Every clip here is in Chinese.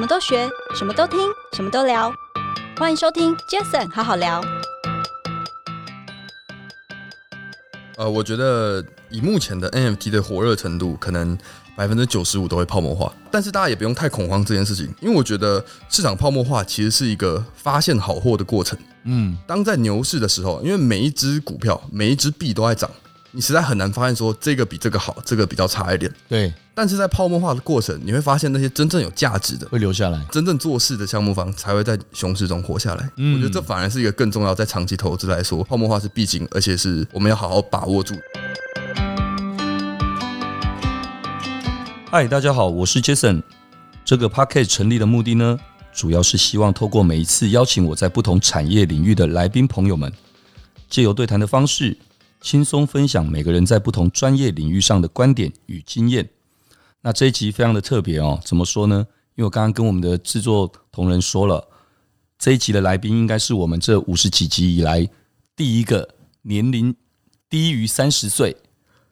什么都学，什么都听，什么都聊。欢迎收听 Jason 好好聊。呃，我觉得以目前的 NFT 的火热程度，可能百分之九十五都会泡沫化。但是大家也不用太恐慌这件事情，因为我觉得市场泡沫化其实是一个发现好货的过程。嗯，当在牛市的时候，因为每一只股票、每一只币都在涨。你实在很难发现说这个比这个好，这个比较差一点。对，但是在泡沫化的过程，你会发现那些真正有价值的会留下来，真正做事的项目方才会在熊市中活下来。嗯，我觉得这反而是一个更重要，在长期投资来说，泡沫化是必经，而且是我们要好好把握住。嗨，大家好，我是 Jason。这个 Podcast 成立的目的呢，主要是希望透过每一次邀请我在不同产业领域的来宾朋友们，借由对谈的方式。轻松分享每个人在不同专业领域上的观点与经验。那这一集非常的特别哦，怎么说呢？因为我刚刚跟我们的制作同仁说了，这一集的来宾应该是我们这五十几集以来第一个年龄低于三十岁，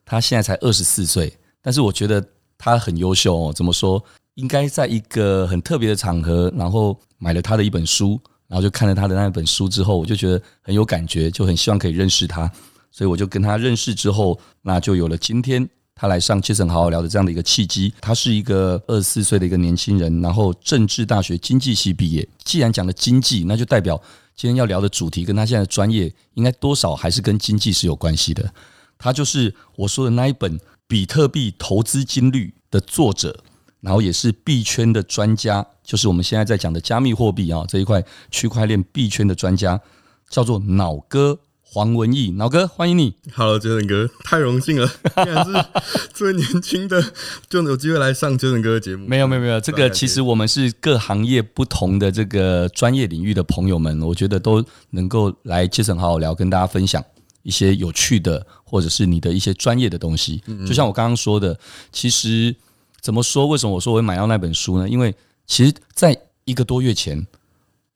他现在才二十四岁，但是我觉得他很优秀哦。怎么说？应该在一个很特别的场合，然后买了他的一本书，然后就看了他的那本书之后，我就觉得很有感觉，就很希望可以认识他。所以我就跟他认识之后，那就有了今天他来上 Jason 好好聊的这样的一个契机。他是一个二十四岁的一个年轻人，然后政治大学经济系毕业。既然讲了经济，那就代表今天要聊的主题跟他现在的专业应该多少还是跟经济是有关系的。他就是我说的那一本《比特币投资金律》的作者，然后也是币圈的专家，就是我们现在在讲的加密货币啊这一块区块链币圈的专家，叫做脑哥。黄文义，老哥，欢迎你。Hello，Jason 哥，太荣幸了，竟然是最年轻的就有机会来上 Jason 哥的节目。没有，没有，没有，这个其实我们是各行业不同的这个专业领域的朋友们，我觉得都能够来 Jason 好好聊，跟大家分享一些有趣的，或者是你的一些专业的东西。就像我刚刚说的，其实怎么说？为什么我说我会买到那本书呢？因为其实在一个多月前。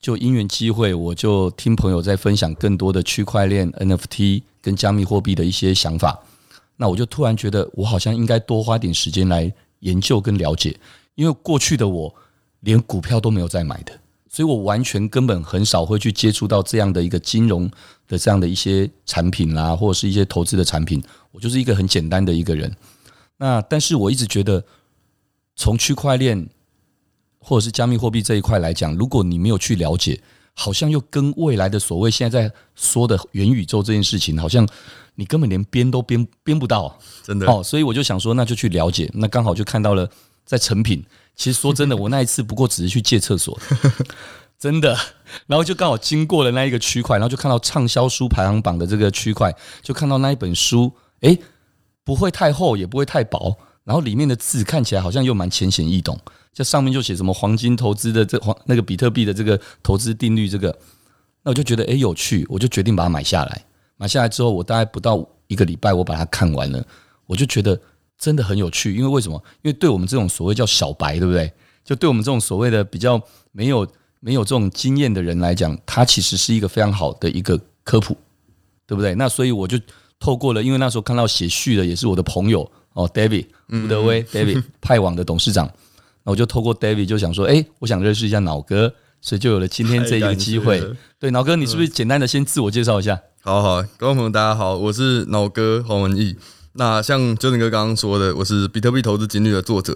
就因缘机会，我就听朋友在分享更多的区块链、NFT 跟加密货币的一些想法。那我就突然觉得，我好像应该多花点时间来研究跟了解，因为过去的我连股票都没有在买的，所以我完全根本很少会去接触到这样的一个金融的这样的一些产品啦，或者是一些投资的产品。我就是一个很简单的一个人。那但是我一直觉得，从区块链。或者是加密货币这一块来讲，如果你没有去了解，好像又跟未来的所谓现在在说的元宇宙这件事情，好像你根本连编都编编不到，真的。哦，所以我就想说，那就去了解。那刚好就看到了在成品。其实说真的，我那一次不过只是去借厕所，真的。然后就刚好经过了那一个区块，然后就看到畅销书排行榜的这个区块，就看到那一本书，诶，不会太厚，也不会太薄，然后里面的字看起来好像又蛮浅显易懂。这上面就写什么黄金投资的这黄那个比特币的这个投资定律，这个，那我就觉得诶有趣，我就决定把它买下来。买下来之后，我大概不到一个礼拜，我把它看完了，我就觉得真的很有趣。因为为什么？因为对我们这种所谓叫小白，对不对？就对我们这种所谓的比较没有没有这种经验的人来讲，它其实是一个非常好的一个科普，对不对？那所以我就透过了，因为那时候看到写序的也是我的朋友哦，David 吴德威，David 派网的董事长。那我就透过 David 就想说，哎，我想认识一下脑哥，所以就有了今天这一个机会。对，脑哥，你是不是简单的先自我介绍一下？好好，各位朋友大家好，我是脑哥黄文义。那像 Jason 哥刚刚说的，我是比特币投资经历的作者。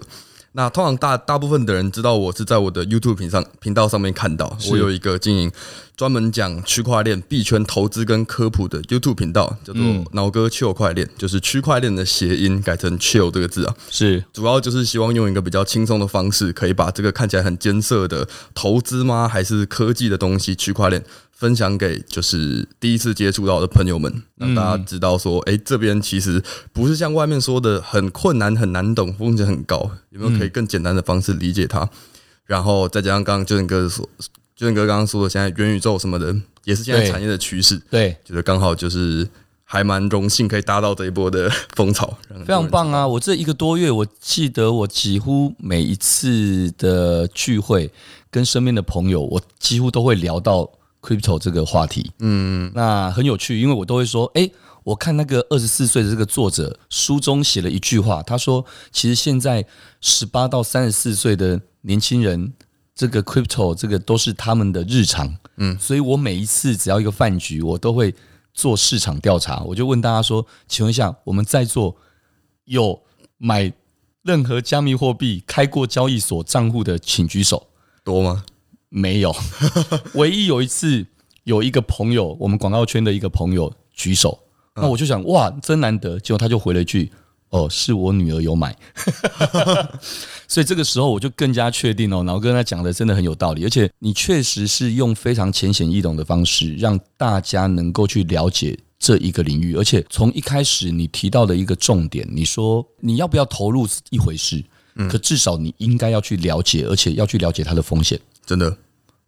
那通常大大部分的人知道我是在我的 YouTube 频上频道上面看到，我有一个经营专门讲区块链币圈投资跟科普的 YouTube 频道，叫做脑哥 Chill 块链，就是区块链的谐音改成 Chill 这个字啊，是。主要就是希望用一个比较轻松的方式，可以把这个看起来很艰涩的投资吗，还是科技的东西，区块链。分享给就是第一次接触到的朋友们，让大家知道说，哎，这边其实不是像外面说的很困难、很难懂、风险很高，有没有可以更简单的方式理解它？然后再加上刚刚 Jason 哥说，Jason 哥刚刚说的，现在元宇宙什么的，也是现在产业的趋势。对，觉得刚好就是还蛮荣幸可以搭到这一波的风潮，非常棒啊！我这一个多月，我记得我几乎每一次的聚会，跟身边的朋友，我几乎都会聊到。Crypto 这个话题，嗯，那很有趣，因为我都会说，诶，我看那个二十四岁的这个作者书中写了一句话，他说，其实现在十八到三十四岁的年轻人，这个 crypto 这个都是他们的日常，嗯，所以我每一次只要一个饭局，我都会做市场调查，我就问大家说，请问一下，我们在座有买任何加密货币开过交易所账户的，请举手。多吗？没有，唯一有一次有一个朋友，我们广告圈的一个朋友举手，那我就想，哇，真难得，结果他就回了一句。哦，是我女儿有买，所以这个时候我就更加确定哦，脑哥他讲的真的很有道理，而且你确实是用非常浅显易懂的方式，让大家能够去了解这一个领域，而且从一开始你提到的一个重点，你说你要不要投入是一回事，可至少你应该要去了解，而且要去了解它的风险，真的，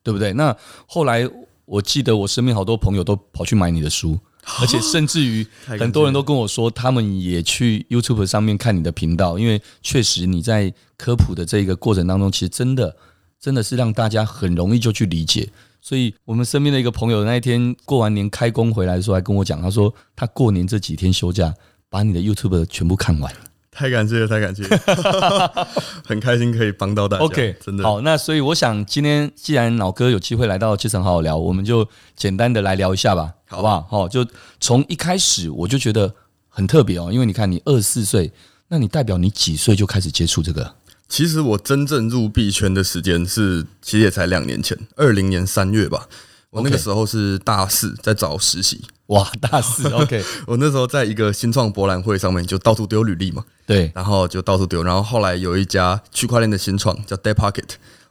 对不对？那后来我记得我身边好多朋友都跑去买你的书。而且甚至于很多人都跟我说，他们也去 YouTube 上面看你的频道，因为确实你在科普的这个过程当中，其实真的真的是让大家很容易就去理解。所以我们身边的一个朋友那一天过完年开工回来的时候，还跟我讲，他说他过年这几天休假，把你的 YouTube 全部看完。太感谢了，太感谢了，很开心可以帮到大家。OK，真的好。那所以我想今天既然老哥有机会来到杰森好好聊，我们就简单的来聊一下吧，好不好？好，就从一开始我就觉得很特别哦，因为你看你二十四岁，那你代表你几岁就开始接触这个？其实我真正入币圈的时间是，其实也才两年前，二零年三月吧。我那个时候是大四，在找实习。哇，大四，OK。我那时候在一个新创博览会上面，就到处丢履历嘛。对，然后就到处丢。然后后来有一家区块链的新创叫 Dead Pocket，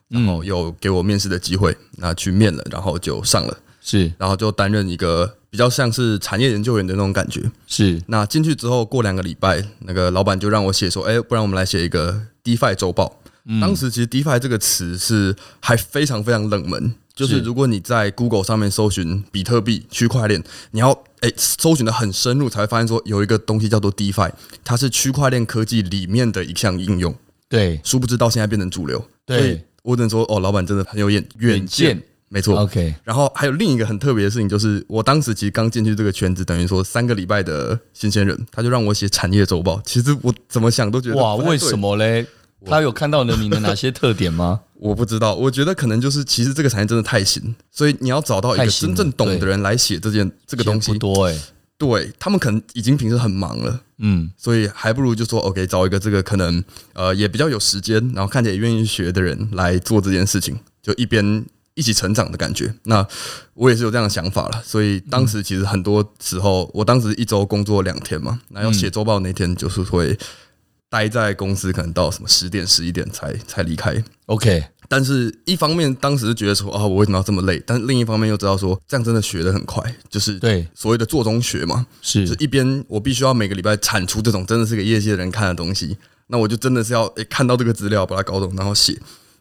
然后有给我面试的机会，那去面了，然后就上了。是，然后就担任一个比较像是产业研究员的那种感觉。是，那进去之后过两个礼拜，那个老板就让我写说，哎，不然我们来写一个 DeFi 周报。嗯、当时其实 DeFi 这个词是还非常非常冷门。就是如果你在 Google 上面搜寻比特币、区块链，你要诶搜寻的很深入，才会发现说有一个东西叫做 DeFi，它是区块链科技里面的一项应用。对，殊不知到现在变成主流。对，我只能说哦，老板真的很有眼远见。没错。OK。然后还有另一个很特别的事情，就是我当时其实刚进去这个圈子，等于说三个礼拜的新鲜人，他就让我写产业周报。其实我怎么想都觉得哇，为什么嘞？他有看到了你的哪些特点吗？我不知道，我觉得可能就是，其实这个产业真的太新，所以你要找到一个真正懂的人来写这件这个东西。不多哎、欸，对他们可能已经平时很忙了，嗯，所以还不如就说 OK，找一个这个可能呃也比较有时间，然后看起来也愿意学的人来做这件事情，就一边一起成长的感觉。那我也是有这样的想法了，所以当时其实很多时候，我当时一周工作两天嘛，那要写周报那天就是会。待在公司可能到什么十点十一点才才离开，OK。但是一方面当时觉得说啊，我为什么要这么累？但是另一方面又知道说这样真的学得很快，就是对所谓的做中学嘛，是一边我必须要每个礼拜产出这种真的是给业界的人看的东西，那我就真的是要诶看到这个资料把它搞懂，然后写，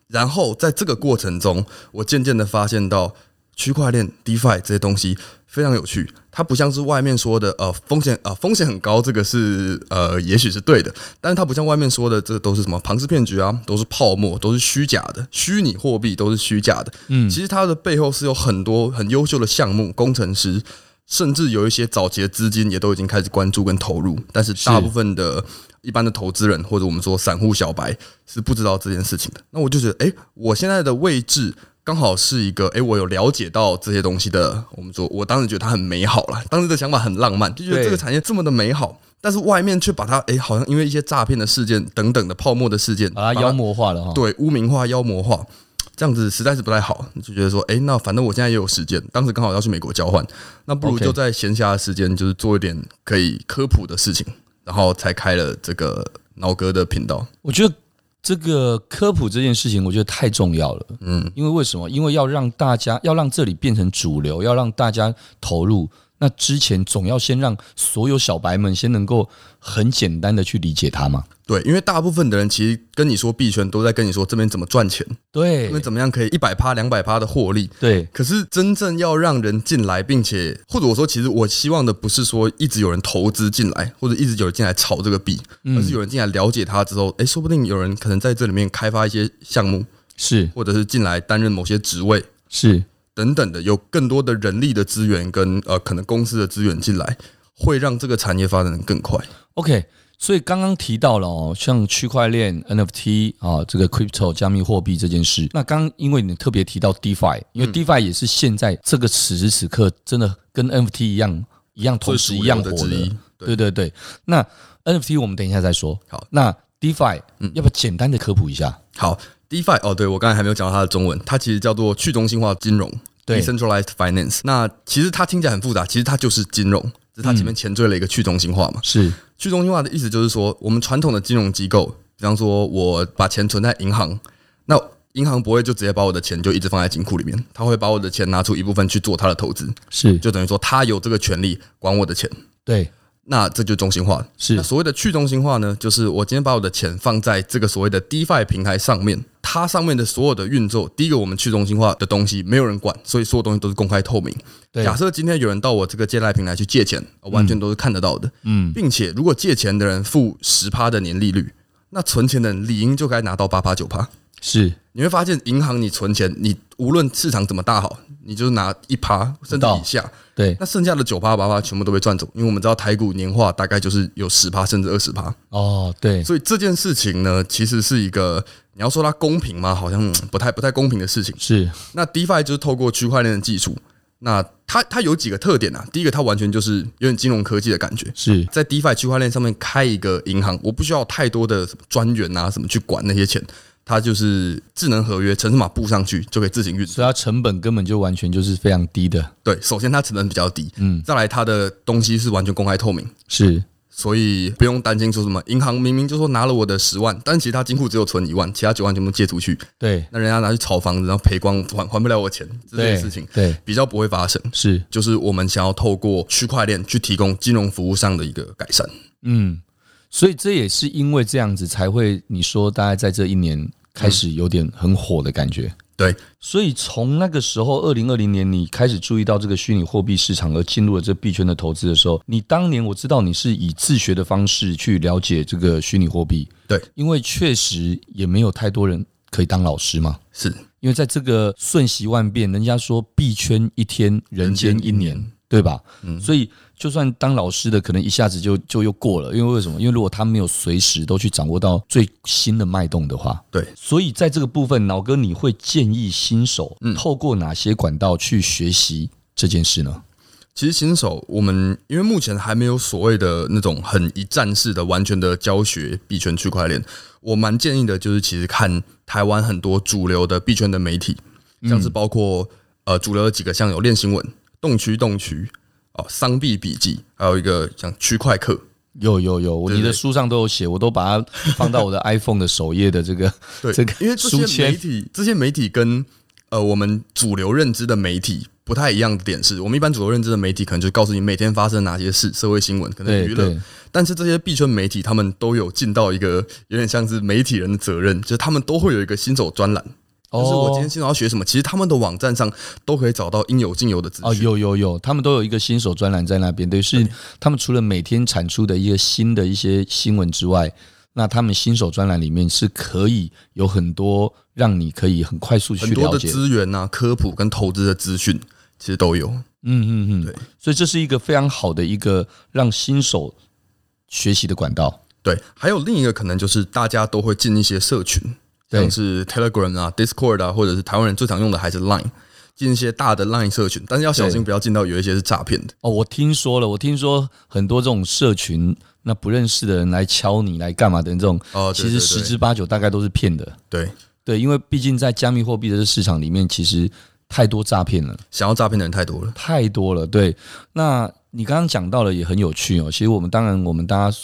然后在这个过程中，我渐渐的发现到区块链 DeFi 这些东西。非常有趣，它不像是外面说的，呃，风险，呃，风险很高，这个是，呃，也许是对的，但是它不像外面说的，这都是什么庞氏骗局啊，都是泡沫，都是虚假的，虚拟货币都是虚假的。嗯，其实它的背后是有很多很优秀的项目，工程师，甚至有一些早期的资金也都已经开始关注跟投入，但是大部分的一般的投资人或者我们说散户小白是不知道这件事情的。那我就觉得，哎，我现在的位置。刚好是一个哎，我有了解到这些东西的。我们说，我当时觉得它很美好了，当时的想法很浪漫，就觉得这个产业这么的美好，但是外面却把它哎，好像因为一些诈骗的事件等等的泡沫的事件，把它妖魔化了哈。对，污名化、妖魔化，这样子实在是不太好。就觉得说，哎，那反正我现在也有时间，当时刚好要去美国交换，那不如就在闲暇的时间，就是做一点可以科普的事情，然后才开了这个脑哥的频道。我觉得。这个科普这件事情，我觉得太重要了。嗯，因为为什么？因为要让大家要让这里变成主流，要让大家投入。那之前总要先让所有小白们先能够很简单的去理解它嘛。对，因为大部分的人其实跟你说币圈都在跟你说这边怎么赚钱，对，这边怎么样可以一百趴、两百趴的获利，对。可是真正要让人进来，并且或者我说，其实我希望的不是说一直有人投资进来，或者一直有人进来炒这个币，而是有人进来了解它之后，哎，说不定有人可能在这里面开发一些项目，是，或者是进来担任某些职位，是。等等的，有更多的人力的资源跟呃，可能公司的资源进来，会让这个产业发展的更快。OK，所以刚刚提到了哦，像区块链、NFT 啊，这个 crypto 加密货币这件事。那刚因为你特别提到 DeFi，因为 DeFi 也是现在这个此时此刻真的跟 NFT 一样一样同时一样火的。对对对。那 NFT 我们等一下再说。好，那 DeFi，嗯，要不要简单的科普一下？好，DeFi 哦，对我刚才还没有讲到它的中文，它其实叫做去中心化金融。对，Decentralized Finance。那其实它听起来很复杂，其实它就是金融，只是它前面前缀了一个去中心化嘛。是。去中心化的意思就是说，我们传统的金融机构，比方说我把钱存在银行，那银行不会就直接把我的钱就一直放在金库里面，他会把我的钱拿出一部分去做他的投资，是，就等于说他有这个权利管我的钱。对，那这就是中心化。是，那所谓的去中心化呢，就是我今天把我的钱放在这个所谓的 DeFi 平台上面。它上面的所有的运作，第一个我们去中心化的东西没有人管，所以所有东西都是公开透明。对，假设今天有人到我这个借贷平台去借钱，完全都是看得到的。嗯，并且如果借钱的人付十趴的年利率，那存钱的人理应就该拿到八趴九趴。是，你会发现银行你存钱，你无论市场怎么大好，你就拿一趴甚至以下。对，那剩下的九趴八趴全部都被赚走，因为我们知道台股年化大概就是有十趴甚至二十趴。哦，对，所以这件事情呢，其实是一个。你要说它公平吗？好像不太不太公平的事情。是，那 DeFi 就是透过区块链的技术，那它它有几个特点啊？第一个，它完全就是有点金融科技的感觉。是在 DeFi 区块链上面开一个银行，我不需要太多的什么专员啊什么去管那些钱，它就是智能合约，程式码布上去就可以自行运作，所以它成本根本就完全就是非常低的。对，首先它成本比较低，嗯，再来它的东西是完全公开透明，是。所以不用担心说什么，银行明明就说拿了我的十万，但其实他金库只有存一万，其他九万全部借出去。对，那人家拿去炒房子，然后赔光，还还不了我钱，这件事情对比较不会发生。是，就是我们想要透过区块链去提供金融服务上的一个改善。嗯，所以这也是因为这样子才会，你说大概在这一年开始有点很火的感觉。对，所以从那个时候，二零二零年你开始注意到这个虚拟货币市场而进入了这币圈的投资的时候，你当年我知道你是以自学的方式去了解这个虚拟货币。对，因为确实也没有太多人可以当老师嘛。是因为在这个瞬息万变，人家说币圈一天，人间一年，对吧？嗯，所以。就算当老师的，可能一下子就就又过了，因为为什么？因为如果他没有随时都去掌握到最新的脉动的话，对。所以在这个部分，老哥你会建议新手透过哪些管道去学习这件事呢？其实新手，我们因为目前还没有所谓的那种很一站式的完全的教学币圈区块链，我蛮建议的就是其实看台湾很多主流的币圈的媒体，像是包括呃主流的几个，像有链新闻、动区动区。哦，商币笔记，还有一个像区块客，有有有，你的书上都有写，我都把它放到我的 iPhone 的首页的这个对这个，因为这些媒体，这些媒体跟呃我们主流认知的媒体不太一样的点是，我们一般主流认知的媒体可能就告诉你每天发生哪些事，社会新闻，可能娱乐，但是这些币圈媒体他们都有尽到一个有点像是媒体人的责任，就是他们都会有一个新手专栏。就是我今天新手要学什么，其实他们的网站上都可以找到应有尽有的资讯。哦，有有有，他们都有一个新手专栏在那边。对是他们除了每天产出的一个新的一些新闻之外，那他们新手专栏里面是可以有很多让你可以很快速去了解很多的资源啊、科普跟投资的资讯，其实都有。嗯嗯嗯，对。所以这是一个非常好的一个让新手学习的管道。对，还有另一个可能就是大家都会进一些社群。像是 Telegram 啊、Discord 啊，或者是台湾人最常用的还是 Line，进一些大的 Line 社群，但是要小心不要进到有一些是诈骗的。哦，我听说了，我听说很多这种社群，那不认识的人来敲你来干嘛的这种，哦，其实十之八九大概都是骗的。对对，因为毕竟在加密货币的市场里面，其实太多诈骗了，想要诈骗的人太多了，太多了。对，那你刚刚讲到了也很有趣哦。其实我们当然，我们大家。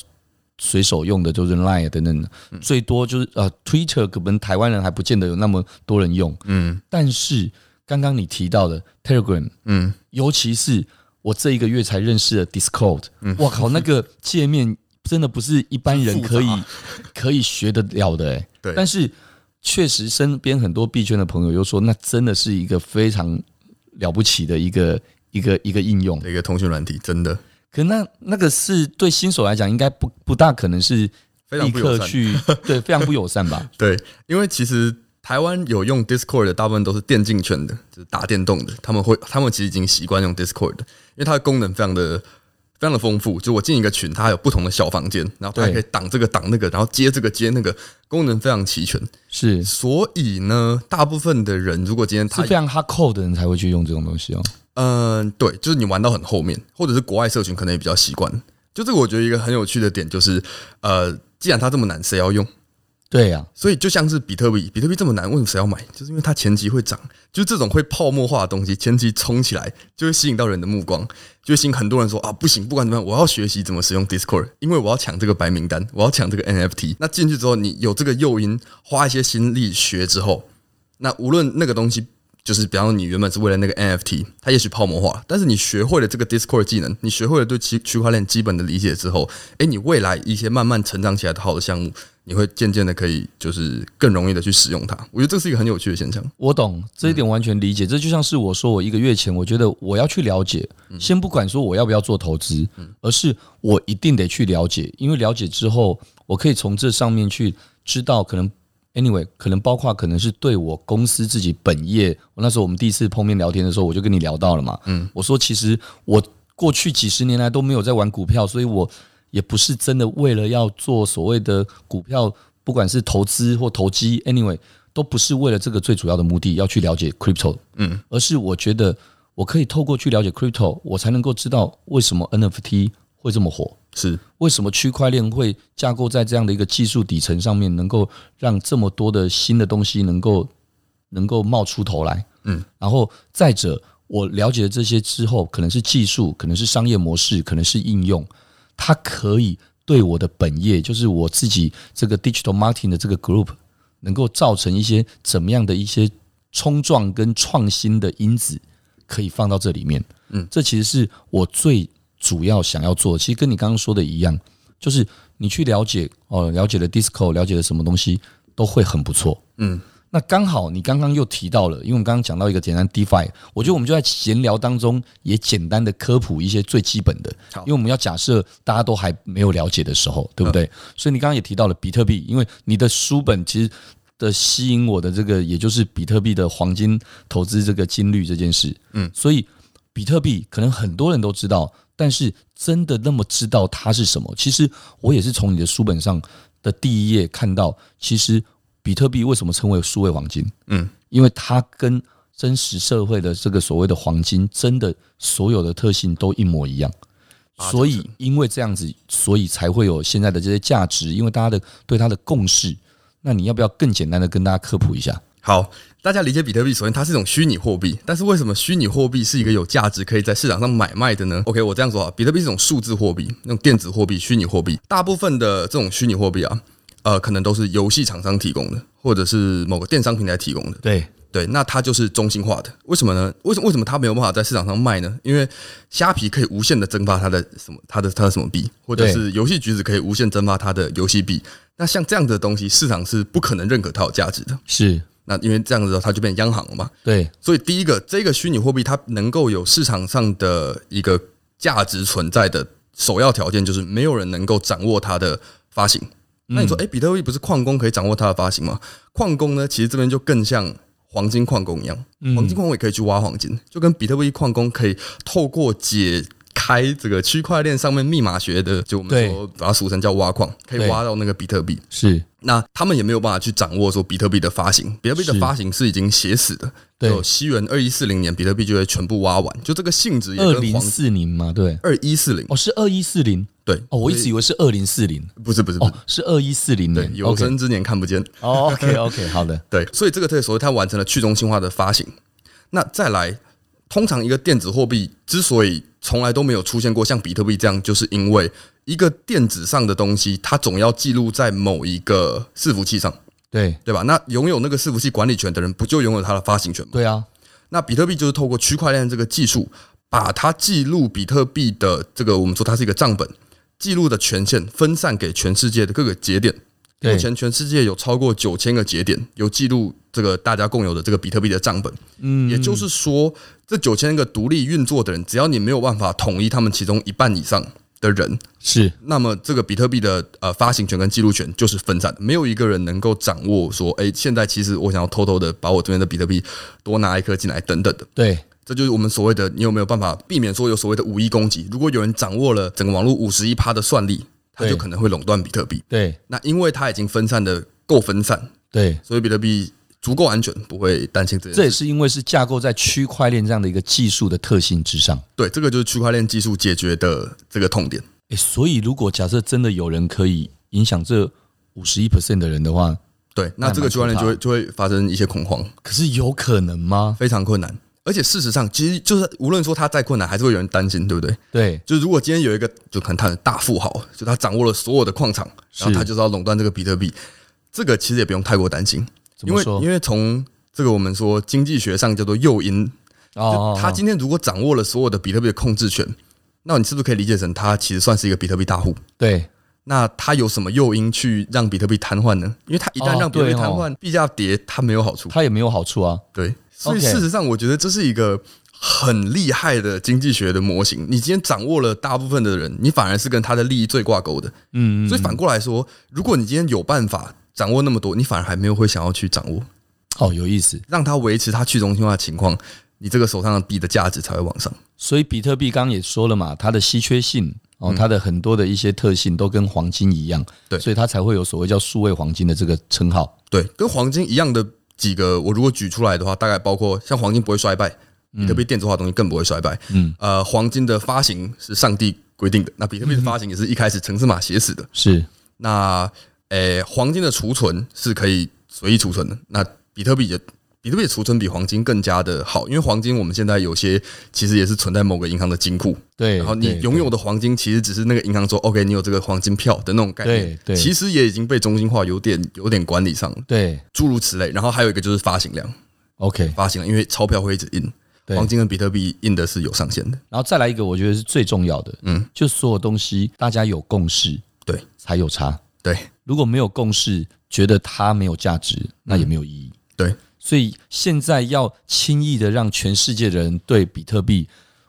随手用的就是 Line 等等的，最多就是呃 Twitter，可能台湾人还不见得有那么多人用。嗯，但是刚刚你提到的 Telegram，嗯，尤其是我这一个月才认识的 Discord，嗯，哇靠，那个界面真的不是一般人可以可以学得了的哎。对，但是确实身边很多币圈的朋友又说，那真的是一个非常了不起的一个一个一个应用，一个通讯软体，真的。可那那个是对新手来讲，应该不不大可能是非常不友去 对，非常不友善吧？对，因为其实台湾有用 Discord 的，大部分都是电竞圈的，就是打电动的，他们会他们其实已经习惯用 Discord 的，因为它的功能非常的非常的丰富。就我进一个群，它还有不同的小房间，然后它还可以挡这个挡那个，然后接这个接那个，功能非常齐全。是，所以呢，大部分的人如果今天他是非常 hardcore 的人才会去用这种东西哦。嗯，对，就是你玩到很后面，或者是国外社群可能也比较习惯。就这个，我觉得一个很有趣的点就是，呃，既然它这么难，谁要用？对呀、啊，所以就像是比特币，比特币这么难，为什么谁要买？就是因为它前期会涨，就是这种会泡沫化的东西，前期冲起来就会吸引到人的目光，就会吸引很多人说啊，不行，不管怎么样，我要学习怎么使用 Discord，因为我要抢这个白名单，我要抢这个 NFT。那进去之后，你有这个诱因，花一些心力学之后，那无论那个东西。就是，比方说你原本是为了那个 NFT，它也许泡沫化，但是你学会了这个 Discord 技能，你学会了对区区块链基本的理解之后，诶，你未来一些慢慢成长起来的好的项目，你会渐渐的可以就是更容易的去使用它。我觉得这是一个很有趣的现象。我懂这一点，完全理解。这就像是我说，我一个月前，我觉得我要去了解，先不管说我要不要做投资，而是我一定得去了解，因为了解之后，我可以从这上面去知道可能。Anyway，可能包括可能是对我公司自己本业。我那时候我们第一次碰面聊天的时候，我就跟你聊到了嘛。嗯，我说其实我过去几十年来都没有在玩股票，所以我也不是真的为了要做所谓的股票，不管是投资或投机，Anyway，都不是为了这个最主要的目的要去了解 Crypto。嗯，而是我觉得我可以透过去了解 Crypto，我才能够知道为什么 NFT 会这么火。是为什么区块链会架构在这样的一个技术底层上面，能够让这么多的新的东西能够能够冒出头来？嗯，然后再者，我了解了这些之后，可能是技术，可能是商业模式，可能是应用，它可以对我的本业，就是我自己这个 digital marketing 的这个 group，能够造成一些怎么样的一些冲撞跟创新的因子，可以放到这里面。嗯，这其实是我最。主要想要做，其实跟你刚刚说的一样，就是你去了解哦，了解了 Discord，了解了什么东西都会很不错。嗯，那刚好你刚刚又提到了，因为我们刚刚讲到一个简单 DeFi，我觉得我们就在闲聊当中也简单的科普一些最基本的，因为我们要假设大家都还没有了解的时候，对不对？所以你刚刚也提到了比特币，因为你的书本其实的吸引我的这个，也就是比特币的黄金投资这个金率这件事。嗯，所以比特币可能很多人都知道。但是真的那么知道它是什么？其实我也是从你的书本上的第一页看到，其实比特币为什么称为数位黄金？嗯，因为它跟真实社会的这个所谓的黄金，真的所有的特性都一模一样。所以因为这样子，所以才会有现在的这些价值。因为大家的对它的共识，那你要不要更简单的跟大家科普一下？好，大家理解比特币，首先它是一种虚拟货币，但是为什么虚拟货币是一个有价值可以在市场上买卖的呢？OK，我这样说啊，比特币是一种数字货币，那种电子货币、虚拟货币，大部分的这种虚拟货币啊，呃，可能都是游戏厂商提供的，或者是某个电商平台提供的。对对，那它就是中心化的，为什么呢？为什么为什么它没有办法在市场上卖呢？因为虾皮可以无限的蒸发它的什么，它的它的什么币，或者是游戏橘子可以无限蒸发它的游戏币。那像这样的东西，市场是不可能认可它有价值的。是。那因为这样子，它就变央行了嘛。对，所以第一个，这个虚拟货币它能够有市场上的一个价值存在的首要条件，就是没有人能够掌握它的发行。那你说，哎，比特币不是矿工可以掌握它的发行吗？矿工呢，其实这边就更像黄金矿工一样，黄金矿工也可以去挖黄金，就跟比特币矿工可以透过解。开这个区块链上面密码学的，就我们说把它俗称叫挖矿，可以挖到那个比特币。是，那他们也没有办法去掌握说比特币的发行，比特币的发行是已经写死的。对，西元二一四零年，比特币就会全部挖完。就这个性质也跟，二零四零吗？对，二一四零。哦，是二一四零。对，哦，我一直以为是二零四零。不是，不是，不是，哦，是二一四零年。有生之年看不见。哦，OK，OK，好的。对，所以这个特所谓它完成了去中心化的发行。那再来。通常一个电子货币之所以从来都没有出现过像比特币这样，就是因为一个电子上的东西，它总要记录在某一个伺服器上，对对吧？那拥有那个伺服器管理权的人，不就拥有它的发行权吗？对啊。那比特币就是透过区块链这个技术，把它记录比特币的这个，我们说它是一个账本，记录的权限分散给全世界的各个节点。目前全世界有超过九千个节点有记录这个大家共有的这个比特币的账本，嗯，也就是说，这九千个独立运作的人，只要你没有办法统一他们其中一半以上的人，是，那么这个比特币的呃发行权跟记录权就是分散的，没有一个人能够掌握说，哎，现在其实我想要偷偷的把我这边的比特币多拿一颗进来等等的，对。这就是我们所谓的你有没有办法避免说有所谓的五亿攻击？如果有人掌握了整个网络五十一趴的算力，他就可能会垄断比特币。对，那因为它已经分散的够分散，对，所以比特币足够安全，不会担心这些。这也是因为是架构在区块链这样的一个技术的特性之上。对，这个就是区块链技术解决的这个痛点。诶，所以如果假设真的有人可以影响这五十一 percent 的人的话，对，那这个区块链就会就会发生一些恐慌。可是有可能吗？非常困难。而且事实上，其实就是无论说他再困难，还是会有人担心，对不对？对，就是如果今天有一个就可能他的大富豪，就他掌握了所有的矿场，然后他就是要垄断这个比特币，这个其实也不用太过担心，因为因为从这个我们说经济学上叫做诱因，哦，他今天如果掌握了所有的比特币的控制权，那你是不是可以理解成他其实算是一个比特币大户？对，那他有什么诱因去让比特币瘫痪呢？因为他一旦让比特币瘫痪，币价跌，他没有好处，他也没有好处啊，对。所以事实上，我觉得这是一个很厉害的经济学的模型。你今天掌握了大部分的人，你反而是跟他的利益最挂钩的。嗯，所以反过来说，如果你今天有办法掌握那么多，你反而还没有会想要去掌握。哦，有意思，让它维持它去中心化的情况，你这个手上的币的价值才会往上。所以比特币刚刚也说了嘛，它的稀缺性哦，它的很多的一些特性都跟黄金一样，对，所以它才会有所谓叫数位黄金的这个称号。对，跟黄金一样的。几个我如果举出来的话，大概包括像黄金不会衰败，比特币电子化的东西更不会衰败。嗯，呃，黄金的发行是上帝规定的，那比特币的发行也是一开始程式码写死的。是，那诶，黄金的储存是可以随意储存的，那比特币也。比特币储存比黄金更加的好，因为黄金我们现在有些其实也是存在某个银行的金库，对。然后你拥有的黄金其实只是那个银行说 OK，你有这个黄金票的那种概念，对。其实也已经被中心化有点有点管理上了，对。诸如此类，然后还有一个就是发行量，OK，发行量，因为钞票会一直印，黄金跟比特币印的是有上限的。然后再来一个，我觉得是最重要的，嗯，就所有东西大家有共识，对，才有差，对。如果没有共识，觉得它没有价值，那也没有意义，对。所以现在要轻易的让全世界的人对比特币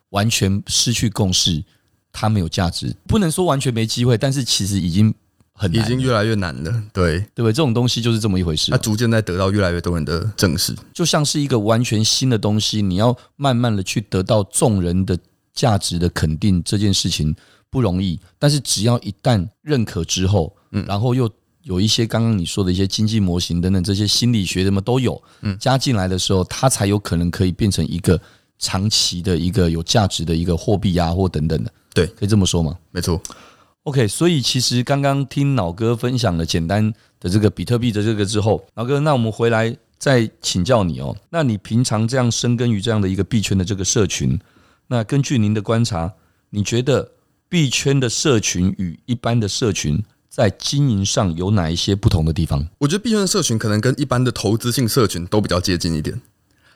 完全失去共识，它没有价值，不能说完全没机会，但是其实已经很难，已经越来越难了，对。对不对？这种东西就是这么一回事，它逐渐在得到越来越多人的正视，就像是一个完全新的东西，你要慢慢的去得到众人的价值的肯定，这件事情不容易，但是只要一旦认可之后，嗯，然后又。有一些刚刚你说的一些经济模型等等，这些心理学什么都有，嗯，加进来的时候，它才有可能可以变成一个长期的一个有价值的一个货币啊，或等等的。对，可以这么说吗？没错。OK，所以其实刚刚听老哥分享了简单的这个比特币的这个之后，老哥，那我们回来再请教你哦。那你平常这样深耕于这样的一个币圈的这个社群，那根据您的观察，你觉得币圈的社群与一般的社群，在经营上有哪一些不同的地方？我觉得币圈的社群可能跟一般的投资性社群都比较接近一点。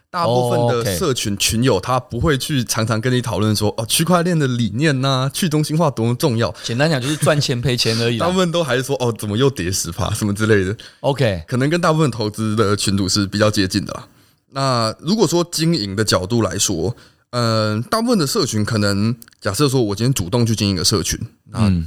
大部分的社群群友他不会去常常跟你讨论说哦，区块链的理念呐、啊，去中心化多么重要。简单讲就是赚钱赔钱而已。大部分都还是说哦，怎么又跌十趴什么之类的。OK，可能跟大部分投资的群主是比较接近的啦。那如果说经营的角度来说，嗯、呃，大部分的社群可能假设说我今天主动去经营一个社群，嗯。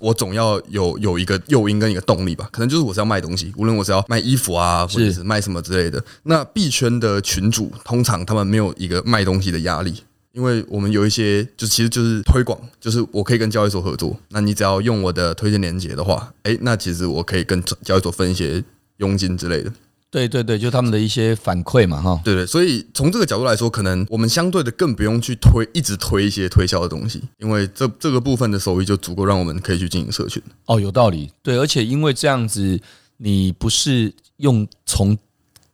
我总要有有一个诱因跟一个动力吧，可能就是我是要卖东西，无论我是要卖衣服啊，或者是卖什么之类的。那币圈的群主通常他们没有一个卖东西的压力，因为我们有一些就其实就是推广，就是我可以跟交易所合作，那你只要用我的推荐链接的话，诶，那其实我可以跟交易所分一些佣金之类的。对对对，就他们的一些反馈嘛，哈。对对，所以从这个角度来说，可能我们相对的更不用去推，一直推一些推销的东西，因为这这个部分的收益就足够让我们可以去经营社群。哦，有道理。对，而且因为这样子，你不是用从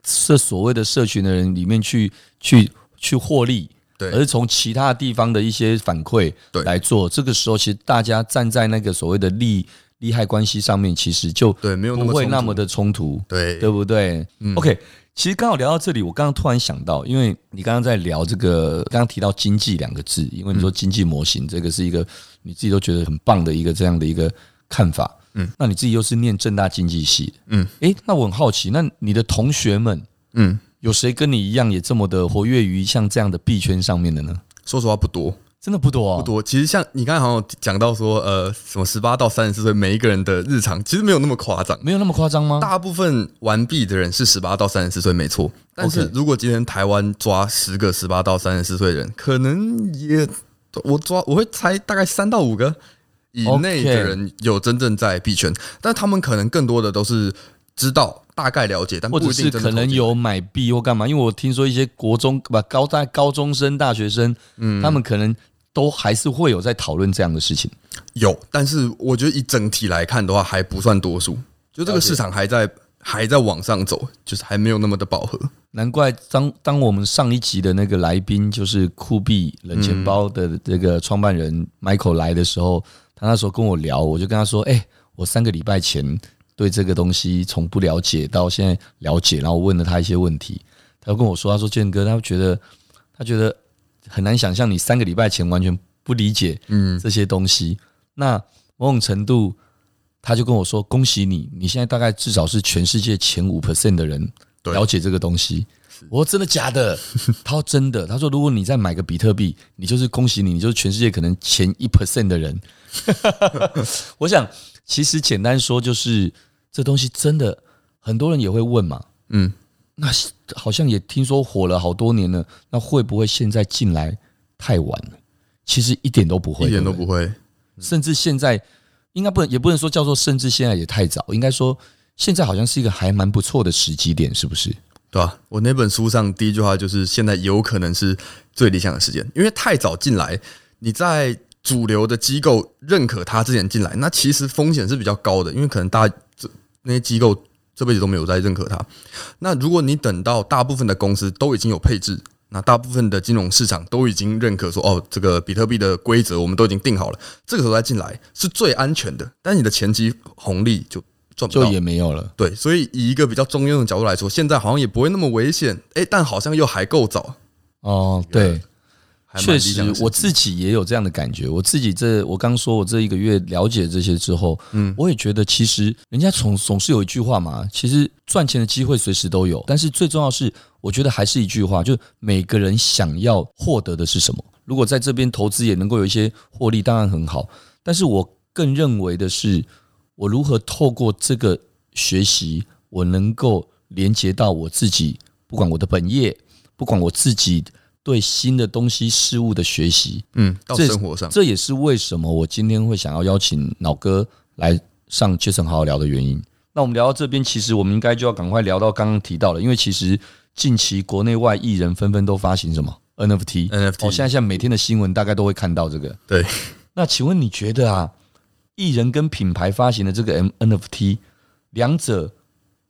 这所谓的社群的人里面去去去获利，对，而是从其他地方的一些反馈来做。这个时候，其实大家站在那个所谓的利。利害关系上面其实就对，没有不会那么的冲突，对，对不对？嗯，OK，其实刚好聊到这里，我刚刚突然想到，因为你刚刚在聊这个，刚刚提到经济两个字，因为你说经济模型，这个是一个你自己都觉得很棒的一个这样的一个看法，嗯，那你自己又是念正大经济系，嗯，诶，那我很好奇，那你的同学们，嗯，有谁跟你一样也这么的活跃于像这样的币圈上面的呢？说实话不多。真的不多、哦，不多。其实像你刚才好像讲到说，呃，什么十八到三十四岁，每一个人的日常其实没有那么夸张，没有那么夸张吗？大部分玩币的人是十八到三十四岁，没错。但是如果今天台湾抓十个十八到三十四岁的人，可能也我抓我会猜大概三到五个以内的人有真正在币圈，但他们可能更多的都是知道。大概了解，但或者是可能有买币或干嘛，因为我听说一些国中不高大高中生、大学生，嗯，他们可能都还是会有在讨论这样的事情。有，但是我觉得以整体来看的话，还不算多数。就这个市场还在还在往上走，就是还没有那么的饱和。难怪当当我们上一集的那个来宾就是酷币冷钱包的这个创办人 Michael 来的时候，他那时候跟我聊，我就跟他说：“哎，我三个礼拜前。”对这个东西从不了解到现在了解，然后我问了他一些问题，他就跟我说：“他说建哥，他觉得他觉得很难想象你三个礼拜前完全不理解嗯这些东西。嗯、那某种程度，他就跟我说：恭喜你，你现在大概至少是全世界前五 percent 的人了解这个东西。我说真的假的？他说真的。他说如果你再买个比特币，你就是恭喜你，你就是全世界可能前一 percent 的人。我想，其实简单说就是。这东西真的很多人也会问嘛，嗯，那好像也听说火了好多年了，那会不会现在进来太晚了？其实一点都不会，一点都不会，甚至现在应该不能，也不能说叫做甚至现在也太早，应该说现在好像是一个还蛮不错的时机点，是不是？对吧？我那本书上第一句话就是现在有可能是最理想的时间，因为太早进来，你在主流的机构认可他之前进来，那其实风险是比较高的，因为可能大家。那些机构这辈子都没有在认可它。那如果你等到大部分的公司都已经有配置，那大部分的金融市场都已经认可说，哦，这个比特币的规则我们都已经定好了，这个时候再进来是最安全的。但你的前期红利就赚不到，就也没有了。对，所以以一个比较中庸的角度来说，现在好像也不会那么危险。哎，但好像又还够早。哦，对。确实，我自己也有这样的感觉。我自己这，我刚说，我这一个月了解这些之后，嗯，我也觉得其实人家总总是有一句话嘛，其实赚钱的机会随时都有。但是最重要是，我觉得还是一句话，就每个人想要获得的是什么。如果在这边投资也能够有一些获利，当然很好。但是我更认为的是，我如何透过这个学习，我能够连接到我自己，不管我的本业，不管我自己。对新的东西事物的学习，嗯，到生活上，这也是为什么我今天会想要邀请老哥来上 Jason 好好聊的原因。那我们聊到这边，其实我们应该就要赶快聊到刚刚提到了，因为其实近期国内外艺人纷纷都发行什么 NFT，NFT，哦，现在像每天的新闻大概都会看到这个。对，那请问你觉得啊，艺人跟品牌发行的这个 NFT，两者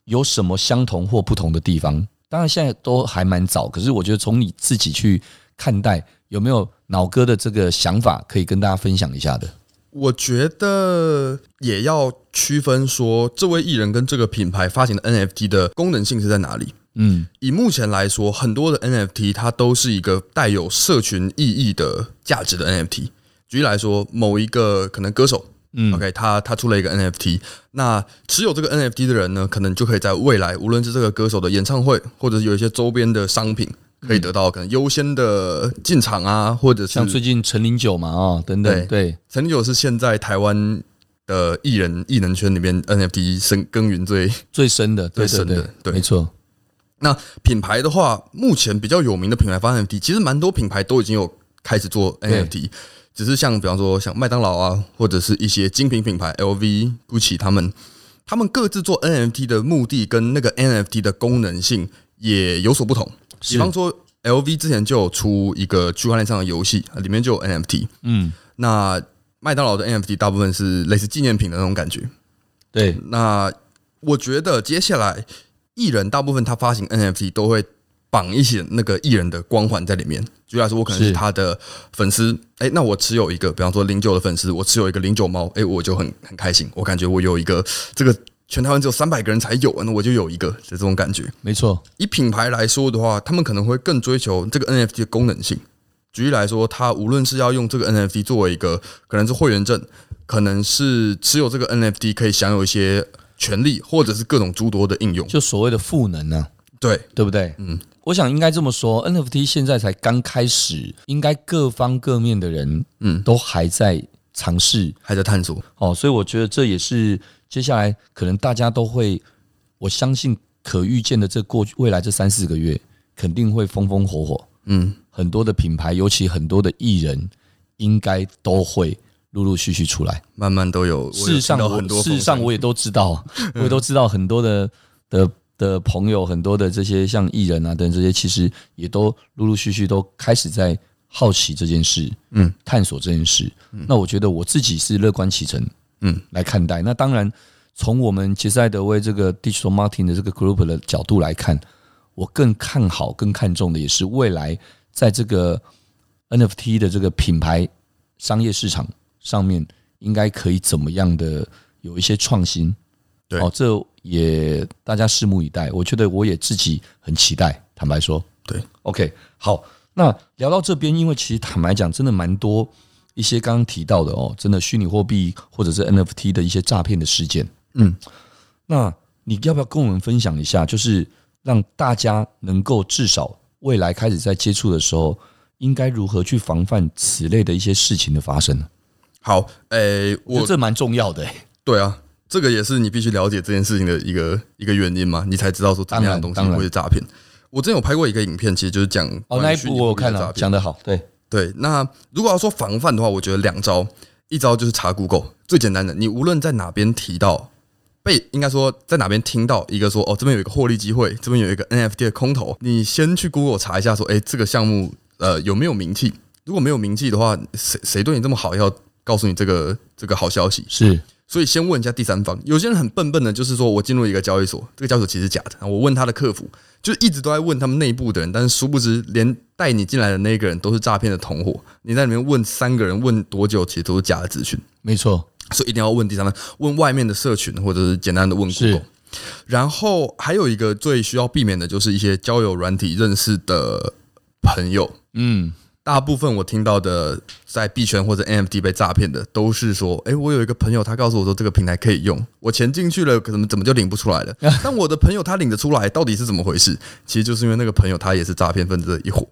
有什么相同或不同的地方？当然，现在都还蛮早，可是我觉得从你自己去看待，有没有脑哥的这个想法可以跟大家分享一下的？我觉得也要区分说，这位艺人跟这个品牌发行的 NFT 的功能性是在哪里？嗯，以目前来说，很多的 NFT 它都是一个带有社群意义的价值的 NFT。举例来说，某一个可能歌手。嗯，OK，他他出了一个 NFT，那持有这个 NFT 的人呢，可能就可以在未来，无论是这个歌手的演唱会，或者是有一些周边的商品，可以得到可能优先的进场啊，或者是像最近陈零九嘛，啊，等等，对，陈零九是现在台湾的艺人艺能圈里面 NFT 深耕耘最最深的，最深的，对，没错。那品牌的话，目前比较有名的品牌发 NFT，其实蛮多品牌都已经有开始做 NFT。只是像比方说像麦当劳啊，或者是一些精品品牌 LV、GUCCI 他们，他们各自做 NFT 的目的跟那个 NFT 的功能性也有所不同。比方说 LV 之前就有出一个区块链上的游戏，里面就有 NFT。嗯，那麦当劳的 NFT 大部分是类似纪念品的那种感觉。对，那我觉得接下来艺人大部分他发行 NFT 都会。绑一些那个艺人的光环在里面，举例来说，我可能是他的粉丝，哎、欸，那我持有一个，比方说零九的粉丝，我持有一个零九猫，哎、欸，我就很很开心，我感觉我有一个这个全台湾只有三百个人才有，那我就有一个，就这种感觉。没错，以品牌来说的话，他们可能会更追求这个 NFT 的功能性。举例来说，他无论是要用这个 NFT 作为一个可能是会员证，可能是持有这个 NFT 可以享有一些权利，或者是各种诸多的应用，就所谓的赋能呢、啊？对，对不对？嗯。我想应该这么说，NFT 现在才刚开始，应该各方各面的人，嗯，都还在尝试，还在探索。哦，所以我觉得这也是接下来可能大家都会，我相信可预见的这过去未来这三四个月，肯定会风风火火。嗯，很多的品牌，尤其很多的艺人，应该都会陆陆续续出来，慢慢都有。事实上，我事实上我也都知道，我也都知道很多的的的朋友，很多的这些像艺人啊等这些，其实也都陆陆续续都开始在好奇这件事，嗯，探索这件事。那我觉得我自己是乐观其成，嗯，来看待。那当然，从我们杰斯爱德威这个 digital marketing 的这个 group 的角度来看。我更看好、更看重的也是未来在这个 NFT 的这个品牌商业市场上面，应该可以怎么样的有一些创新。对，哦，这也大家拭目以待。我觉得我也自己很期待。坦白说，对，OK，好。那聊到这边，因为其实坦白讲，真的蛮多一些刚刚提到的哦，真的虚拟货币或者是 NFT 的一些诈骗的事件。嗯，那你要不要跟我们分享一下？就是。让大家能够至少未来开始在接触的时候，应该如何去防范此类的一些事情的发生呢？好，诶、欸，我，我这蛮重要的、欸。对啊，这个也是你必须了解这件事情的一个一个原因嘛，你才知道说怎么样的东西会是诈骗。我之前有拍过一个影片，其实就是讲哦，那一部我有看了，讲得好。对对，那如果要说防范的话，我觉得两招，一招就是查 Google，最简单的，你无论在哪边提到。被应该说在哪边听到一个说哦，这边有一个获利机会，这边有一个 NFT 的空投，你先去 Google 查一下说，哎，这个项目呃有没有名气？如果没有名气的话，谁谁对你这么好要告诉你这个这个好消息？是，所以先问一下第三方。有些人很笨笨的，就是说我进入一个交易所，这个交易所其实假的，我问他的客服，就是一直都在问他们内部的人，但是殊不知连带你进来的那个人都是诈骗的同伙。你在里面问三个人问多久，其实都是假的资讯。没错。所以一定要问第三方，问外面的社群，或者是简单的问 Google。然后还有一个最需要避免的就是一些交友软体认识的朋友，嗯。大部分我听到的在币圈或者 NFT 被诈骗的，都是说，哎，我有一个朋友，他告诉我说这个平台可以用，我钱进去了，怎么怎么就领不出来了？但我的朋友他领得出来，到底是怎么回事？其实就是因为那个朋友他也是诈骗分子的一伙。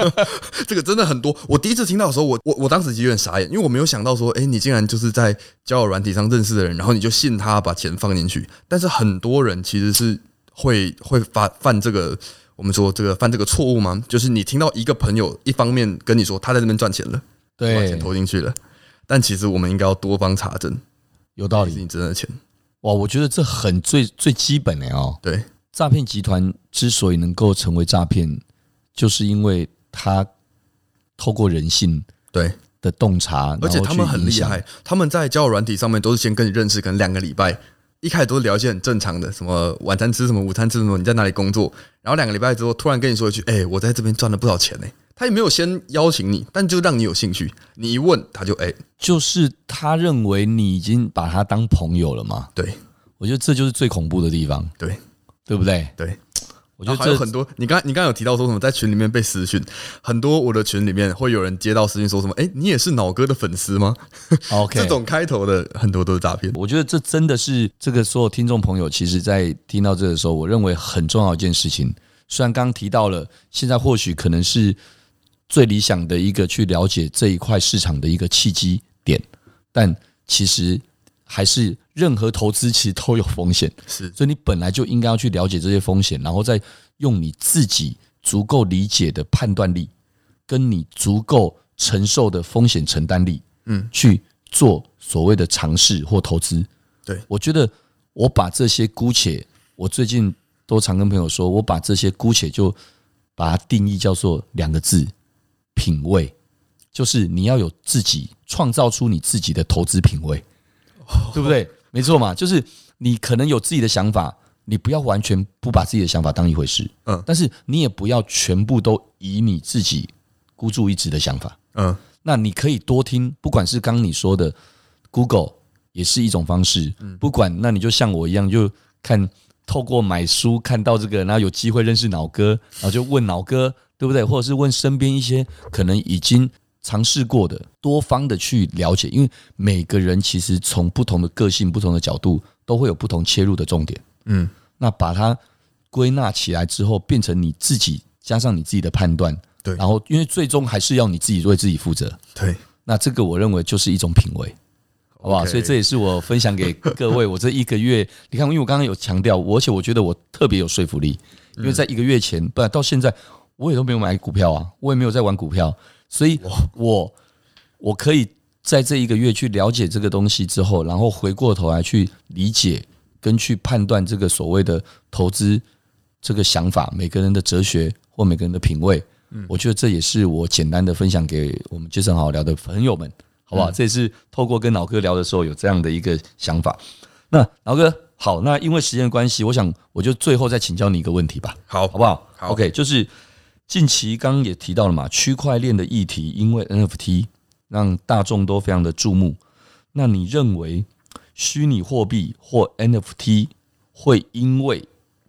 这个真的很多。我第一次听到的时候，我我我当时就有点傻眼，因为我没有想到说，哎，你竟然就是在交友软体上认识的人，然后你就信他把钱放进去。但是很多人其实是会会发犯这个。我们说这个犯这个错误吗？就是你听到一个朋友一方面跟你说他在这边赚钱了，对，把钱投进去了，但其实我们应该要多方查证，有道理，是你真的钱。哇，我觉得这很最最基本的哦。对，诈骗集团之所以能够成为诈骗，就是因为他透过人性对的洞察，而且他们很厉害，他们在交友软体上面都是先跟你认识，可能两个礼拜。一开始都聊一些很正常的，什么晚餐吃什么，午餐吃什么，你在哪里工作？然后两个礼拜之后，突然跟你说一句：“哎、欸，我在这边赚了不少钱呢。”他也没有先邀请你，但就让你有兴趣。你一问，他就哎、欸，就是他认为你已经把他当朋友了嘛？对，我觉得这就是最恐怖的地方。对，对不对？对。我觉得还有很多，你刚你刚有提到说什么在群里面被私讯，很多我的群里面会有人接到私讯说什么，哎，你也是脑哥的粉丝吗？OK，这种开头的很多都是诈骗。我觉得这真的是这个所有听众朋友，其实在听到这个时候，我认为很重要一件事情。虽然刚刚提到了，现在或许可能是最理想的一个去了解这一块市场的一个契机点，但其实。还是任何投资其实都有风险，是，所以你本来就应该要去了解这些风险，然后再用你自己足够理解的判断力，跟你足够承受的风险承担力，嗯，去做所谓的尝试或投资。对，我觉得我把这些姑且，我最近都常跟朋友说，我把这些姑且就把它定义叫做两个字：品味，就是你要有自己创造出你自己的投资品味。对不对？没错嘛，就是你可能有自己的想法，你不要完全不把自己的想法当一回事，嗯，但是你也不要全部都以你自己孤注一掷的想法，嗯，那你可以多听，不管是刚你说的 Google 也是一种方式，嗯，不管那你就像我一样，就看透过买书看到这个，然后有机会认识脑哥，然后就问脑哥，对不对？或者是问身边一些可能已经。尝试过的，多方的去了解，因为每个人其实从不同的个性、不同的角度，都会有不同切入的重点。嗯，那把它归纳起来之后，变成你自己加上你自己的判断，对，然后因为最终还是要你自己为自己负责，对，那这个我认为就是一种品味，好不好？所以这也是我分享给各位，我这一个月，你看，因为我刚刚有强调，而且我觉得我特别有说服力，因为在一个月前，不然到现在我也都没有买股票啊，我也没有在玩股票，所以我我可以在这一个月去了解这个东西之后，然后回过头来去理解跟去判断这个所谓的投资这个想法，每个人的哲学或每个人的品味。嗯我觉得这也是我简单的分享给我们 Jason 好好聊的朋友们，好不好？这也是透过跟老哥聊的时候有这样的一个想法。那老哥好，那因为时间关系，我想我就最后再请教你一个问题吧，好，好不好，好？OK，就是近期刚刚也提到了嘛，区块链的议题，因为 NFT 让大众都非常的注目。那你认为虚拟货币或 NFT 会因为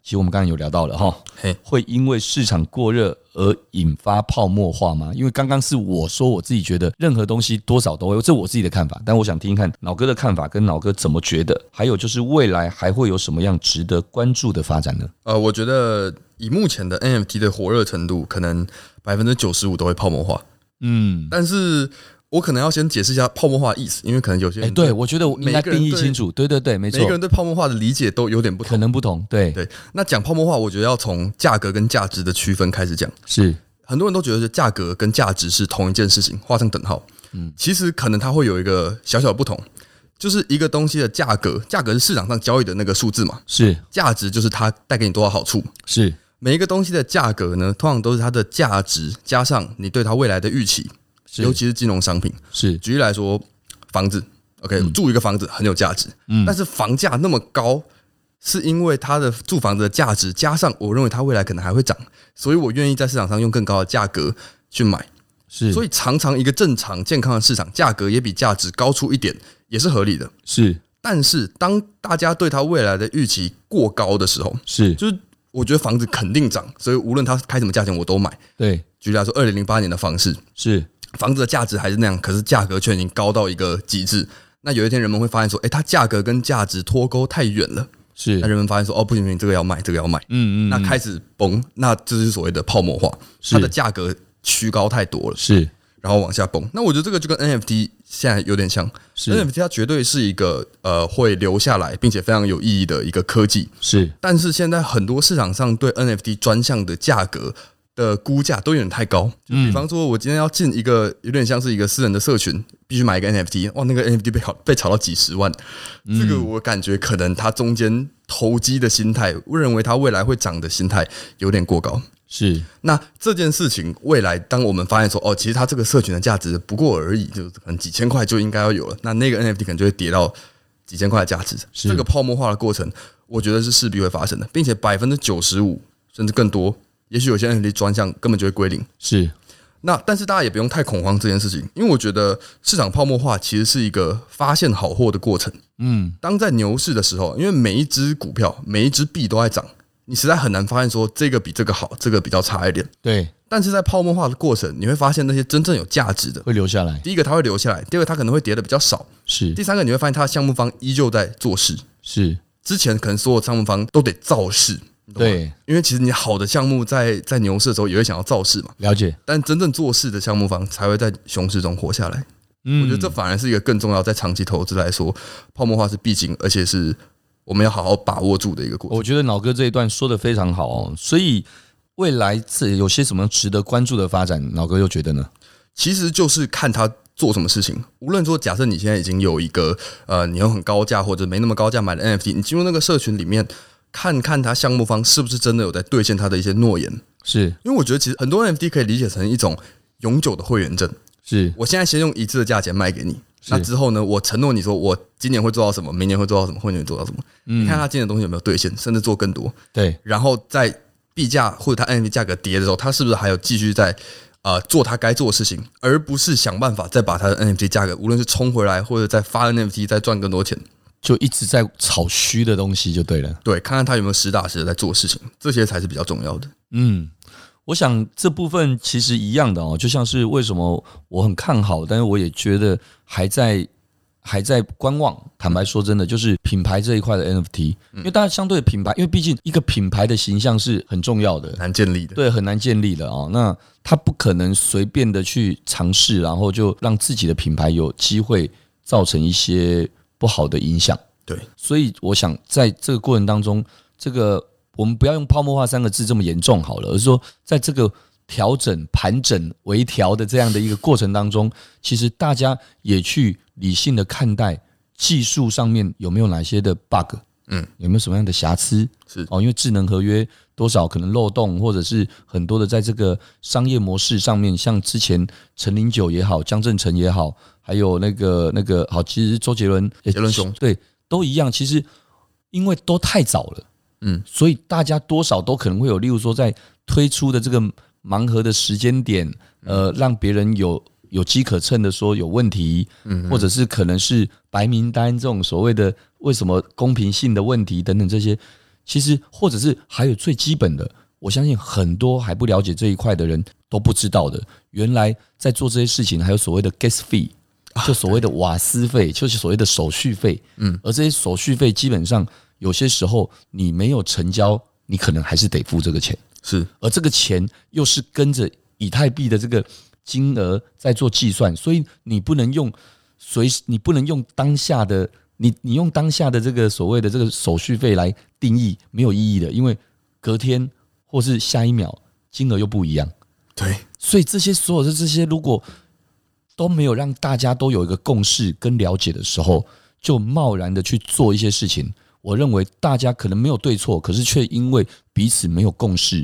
其实我们刚刚有聊到了哈，会因为市场过热而引发泡沫化吗？因为刚刚是我说我自己觉得任何东西多少都会，这我自己的看法。但我想听一看老哥的看法，跟老哥怎么觉得？还有就是未来还会有什么样值得关注的发展呢？呃，我觉得以目前的 NFT 的火热程度，可能百分之九十五都会泡沫化。嗯，但是。我可能要先解释一下泡沫化的意思，因为可能有些人对我觉得我应该定义清楚。对对对，没错，每个人对泡沫化的理解都有点不同，可能不同。对对，那讲泡沫化，我觉得要从价格跟价值的区分开始讲。是很多人都觉得价格跟价值是同一件事情，画上等号。嗯，其实可能它会有一个小小的不同，就是一个东西的价格，价格是市场上交易的那个数字嘛，是价值就是它带给你多少好处。是每一个东西的价格呢，通常都是它的价值加上你对它未来的预期。尤其是金融商品，是。举例来说，房子，OK，住一个房子很有价值，嗯，但是房价那么高，是因为它的住房子的价值加上我认为它未来可能还会涨，所以我愿意在市场上用更高的价格去买，是，所以常常一个正常健康的市场价格也比价值高出一点，也是合理的，是。但是当大家对它未来的预期过高的时候，是，就是我觉得房子肯定涨，所以无论它开什么价钱我都买。对，举例来说，二零零八年的房市是。房子的价值还是那样，可是价格却已经高到一个极致。那有一天人们会发现说，哎，它价格跟价值脱钩太远了。是，那人们发现说，哦，不行不行，这个要卖，这个要卖。嗯嗯。那开始崩，那这是所谓的泡沫化，它的价格虚高太多了。是，然后往下崩。那我觉得这个就跟 NFT 现在有点像。是，NFT 它绝对是一个呃会留下来并且非常有意义的一个科技。是，但是现在很多市场上对 NFT 专项的价格。的估价都有点太高，就比方说，我今天要进一个有点像是一个私人的社群，必须买一个 NFT，哇，那个 NFT 被炒被炒到几十万，这个我感觉可能它中间投机的心态，我认为它未来会涨的心态有点过高。是，那这件事情未来当我们发现说，哦，其实它这个社群的价值不过而已，就可能几千块就应该要有了，那那个 NFT 可能就会跌到几千块的价值。这个泡沫化的过程，我觉得是势必会发生的，并且百分之九十五甚至更多。也许有些 NFT 专项根本就会归零，是。那但是大家也不用太恐慌这件事情，因为我觉得市场泡沫化其实是一个发现好货的过程。嗯，当在牛市的时候，因为每一只股票、每一只币都在涨，你实在很难发现说这个比这个好，这个比较差一点。对。但是在泡沫化的过程，你会发现那些真正有价值的会留下来。第一个它会留下来，第二个它可能会跌的比较少。是。第三个你会发现它的项目方依旧在做事。是。之前可能所有项目方都得造势。对，因为其实你好的项目在在牛市的时候也会想要造势嘛，了解。但真正做事的项目方才会在熊市中活下来。嗯，我觉得这反而是一个更重要，在长期投资来说，泡沫化是必经，而且是我们要好好把握住的一个过程。我觉得老哥这一段说的非常好哦。所以未来这有些什么值得关注的发展，老哥又觉得呢？其实就是看他做什么事情。无论说，假设你现在已经有一个呃，你用很高价或者没那么高价买的 NFT，你进入那个社群里面。看看他项目方是不是真的有在兑现他的一些诺言，是因为我觉得其实很多 NFT 可以理解成一种永久的会员证。是我现在先用一次的价钱卖给你，那之后呢，我承诺你说我今年会做到什么，明年会做到什么，后年会做到什么。你看他今年的东西有没有兑现，甚至做更多。对，然后在币价或者他 NFT 价格跌的时候，他是不是还有继续在呃做他该做的事情，而不是想办法再把他的 NFT 价格无论是冲回来，或者再发 NFT 再赚更多钱。就一直在炒虚的东西就对了，对，看看他有没有实打实的在做事情，这些才是比较重要的。嗯，我想这部分其实一样的哦，就像是为什么我很看好，但是我也觉得还在还在观望。坦白说，真的就是品牌这一块的 NFT，因为大家相对的品牌，因为毕竟一个品牌的形象是很重要的，难建立的，对，很难建立的啊、哦。那他不可能随便的去尝试，然后就让自己的品牌有机会造成一些不好的影响。对，所以我想在这个过程当中，这个我们不要用泡沫化三个字这么严重好了，而是说在这个。调整、盘整、微调的这样的一个过程当中，其实大家也去理性的看待技术上面有没有哪些的 bug，嗯，有没有什么样的瑕疵？是哦，因为智能合约多少可能漏洞，或者是很多的在这个商业模式上面，像之前陈林九也好，江振成也好，还有那个那个好，其实周杰伦、杰伦兄对都一样。其实因为都太早了，嗯，所以大家多少都可能会有，例如说在推出的这个。盲盒的时间点，呃，让别人有有机可乘的说有问题，嗯，或者是可能是白名单这种所谓的为什么公平性的问题等等这些，其实或者是还有最基本的，我相信很多还不了解这一块的人都不知道的，原来在做这些事情还有所谓的 gas fee，就所谓的瓦斯费，就是所谓的手续费，嗯，而这些手续费基本上有些时候你没有成交，你可能还是得付这个钱。是，而这个钱又是跟着以太币的这个金额在做计算，所以你不能用随时，你不能用当下的你，你用当下的这个所谓的这个手续费来定义，没有意义的，因为隔天或是下一秒金额又不一样。对，所以这些所有的这些，如果都没有让大家都有一个共识跟了解的时候，就贸然的去做一些事情。我认为大家可能没有对错，可是却因为彼此没有共识，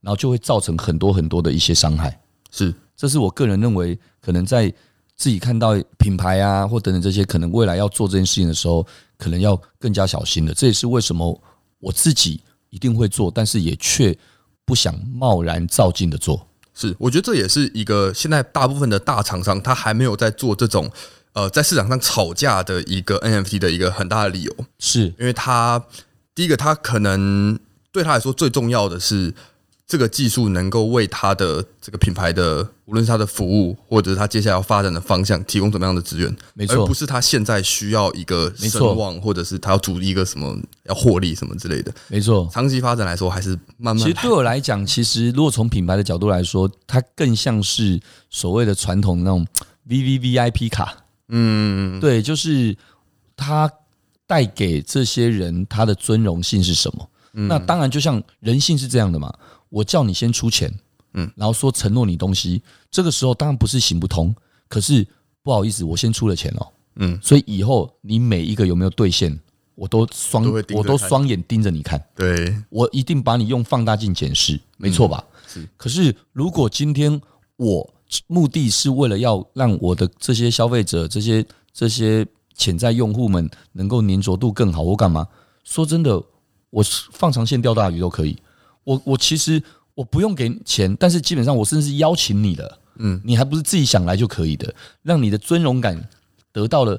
然后就会造成很多很多的一些伤害。是，这是我个人认为，可能在自己看到品牌啊或等等这些，可能未来要做这件事情的时候，可能要更加小心的。这也是为什么我自己一定会做，但是也却不想贸然照进的做。是，我觉得这也是一个现在大部分的大厂商他还没有在做这种。呃，在市场上吵架的一个 NFT 的一个很大的理由，是因为他第一个，他可能对他来说最重要的是这个技术能够为他的这个品牌的，无论是他的服务，或者是他接下来要发展的方向，提供怎么样的资源，没错，而不是他现在需要一个声望，或者是他要组一个什么要获利什么之类的，没错。长期发展来说，还是慢慢。其实对我来讲，其实如果从品牌的角度来说，它更像是所谓的传统那种 VVVIP 卡。嗯，对，就是他带给这些人他的尊荣性是什么？嗯、那当然，就像人性是这样的嘛。我叫你先出钱，嗯，然后说承诺你东西，这个时候当然不是行不通。可是不好意思，我先出了钱哦，嗯，所以以后你每一个有没有兑现，我都双我都双眼盯着你看。对，我一定把你用放大镜检视，没错吧？是。可是如果今天我目的是为了要让我的这些消费者、这些这些潜在用户们能够粘着度更好。我干嘛？说真的，我放长线钓大鱼都可以。我我其实我不用给钱，但是基本上我甚至是邀请你的，嗯，你还不是自己想来就可以的，让你的尊荣感得到了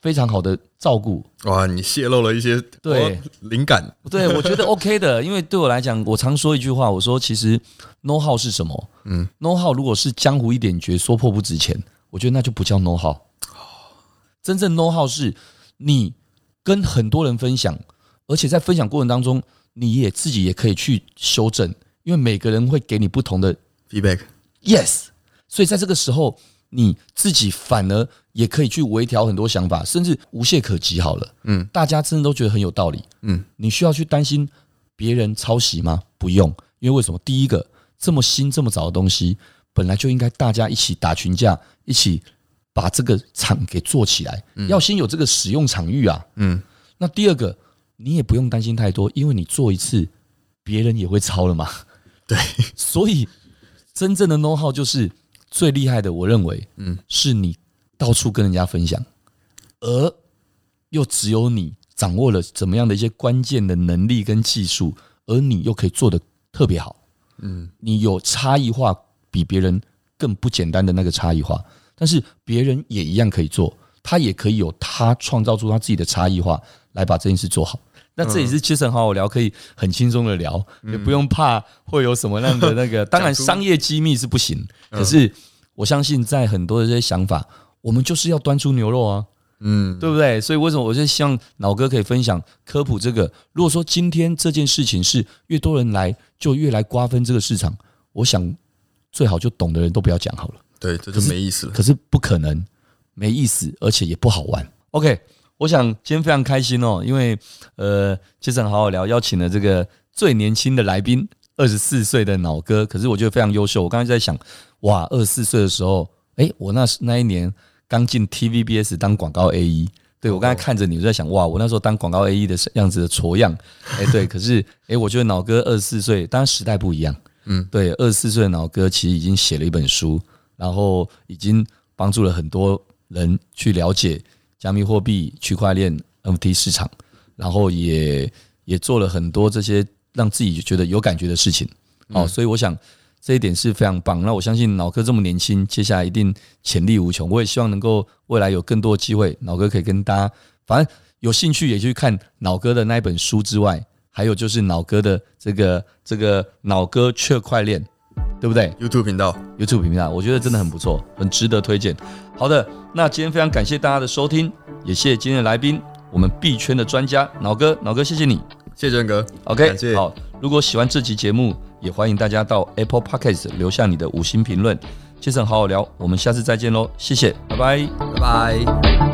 非常好的照顾。哇，你泄露了一些对灵感，对我觉得 OK 的，因为对我来讲，我常说一句话，我说其实。know how 是什么？嗯，know how 如果是江湖一点诀，说破不值钱，我觉得那就不叫 know how。真正 know how 是你跟很多人分享，而且在分享过程当中，你也自己也可以去修正，因为每个人会给你不同的 feedback。Yes，所以在这个时候，你自己反而也可以去微调很多想法，甚至无懈可击。好了，嗯，大家真的都觉得很有道理。嗯，你需要去担心别人抄袭吗？不用，因为为什么？第一个。这么新这么早的东西，本来就应该大家一起打群架，一起把这个场给做起来。要先有这个使用场域啊。嗯。那第二个，你也不用担心太多，因为你做一次，别人也会抄了嘛。对。所以，真正的 know how 就是最厉害的。我认为，嗯，是你到处跟人家分享，而又只有你掌握了怎么样的一些关键的能力跟技术，而你又可以做的特别好。嗯，你有差异化，比别人更不简单的那个差异化，但是别人也一样可以做，他也可以有他创造出他自己的差异化来把这件事做好。那这也是其实很好好聊，可以很轻松的聊，也不用怕会有什么样的那个。当然，商业机密是不行，可是我相信在很多的这些想法，我们就是要端出牛肉啊。嗯，对不对？所以为什么我就希望老哥可以分享科普这个？如果说今天这件事情是越多人来，就越来瓜分这个市场，我想最好就懂的人都不要讲好了。对，这就没意思了。可是不可能，没意思，而且也不好玩。OK，我想今天非常开心哦，因为呃，杰森好好聊，邀请了这个最年轻的来宾，二十四岁的脑哥，可是我觉得非常优秀。我刚才在想，哇，二十四岁的时候，哎，我那那一年刚进 TVBS 当广告 AE，对，我刚才看着你，我在想，哇，我那时候当广告 AE 的样子的挫样，哎，对，可是哎，我觉得脑哥二十四岁，当然时代不一样，嗯，对，二十四岁的脑哥其实已经写了一本书，然后已经帮助了很多人去了解加密货币、区块链、NFT 市场，然后也也做了很多这些。让自己觉得有感觉的事情，哦，所以我想这一点是非常棒。那我相信脑哥这么年轻，接下来一定潜力无穷。我也希望能够未来有更多的机会，脑哥可以跟大家，反正有兴趣也去看脑哥的那一本书之外，还有就是脑哥的这个这个脑哥区块链，对不对？YouTube 频道，YouTube 频道，我觉得真的很不错，很值得推荐。好的，那今天非常感谢大家的收听，也谢谢今天的来宾，我们币圈的专家脑哥，脑哥谢谢你。谢谢哥，OK，好。如果喜欢这期节目，也欢迎大家到 Apple Podcast 留下你的五星评论。杰森好好聊，我们下次再见喽，谢谢，拜拜，拜拜。